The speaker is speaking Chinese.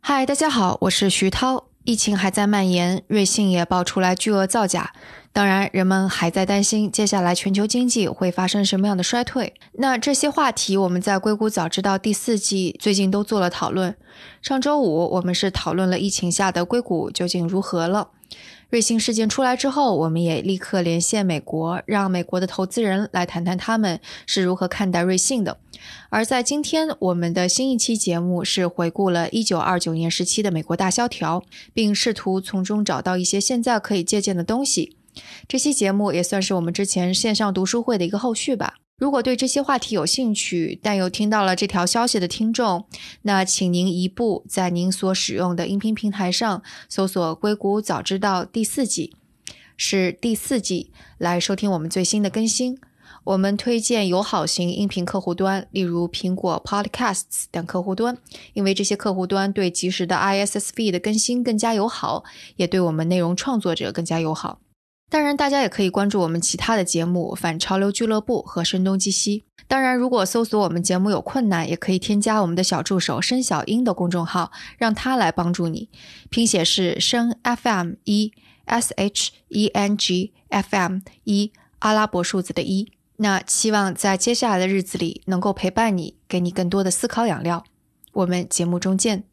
嗨，大家好，我是徐涛。疫情还在蔓延，瑞幸也爆出来巨额造假。当然，人们还在担心接下来全球经济会发生什么样的衰退。那这些话题，我们在《硅谷早知道》第四季最近都做了讨论。上周五，我们是讨论了疫情下的硅谷究竟如何了。瑞幸事件出来之后，我们也立刻连线美国，让美国的投资人来谈谈他们是如何看待瑞幸的。而在今天，我们的新一期节目是回顾了1929年时期的美国大萧条，并试图从中找到一些现在可以借鉴的东西。这期节目也算是我们之前线上读书会的一个后续吧。如果对这些话题有兴趣，但又听到了这条消息的听众，那请您移步在您所使用的音频平台上搜索“硅谷早知道”第四季，是第四季来收听我们最新的更新。我们推荐友好型音频客户端，例如苹果 Podcasts 等客户端，因为这些客户端对及时的 ISSF 的更新更加友好，也对我们内容创作者更加友好。当然，大家也可以关注我们其他的节目《反潮流俱乐部》和《声东击西》。当然，如果搜索我们节目有困难，也可以添加我们的小助手“申小英”的公众号，让他来帮助你。拼写是“申 FM 一 S H E N G F M 一”阿拉伯数字的一。那希望在接下来的日子里能够陪伴你，给你更多的思考养料。我们节目中见。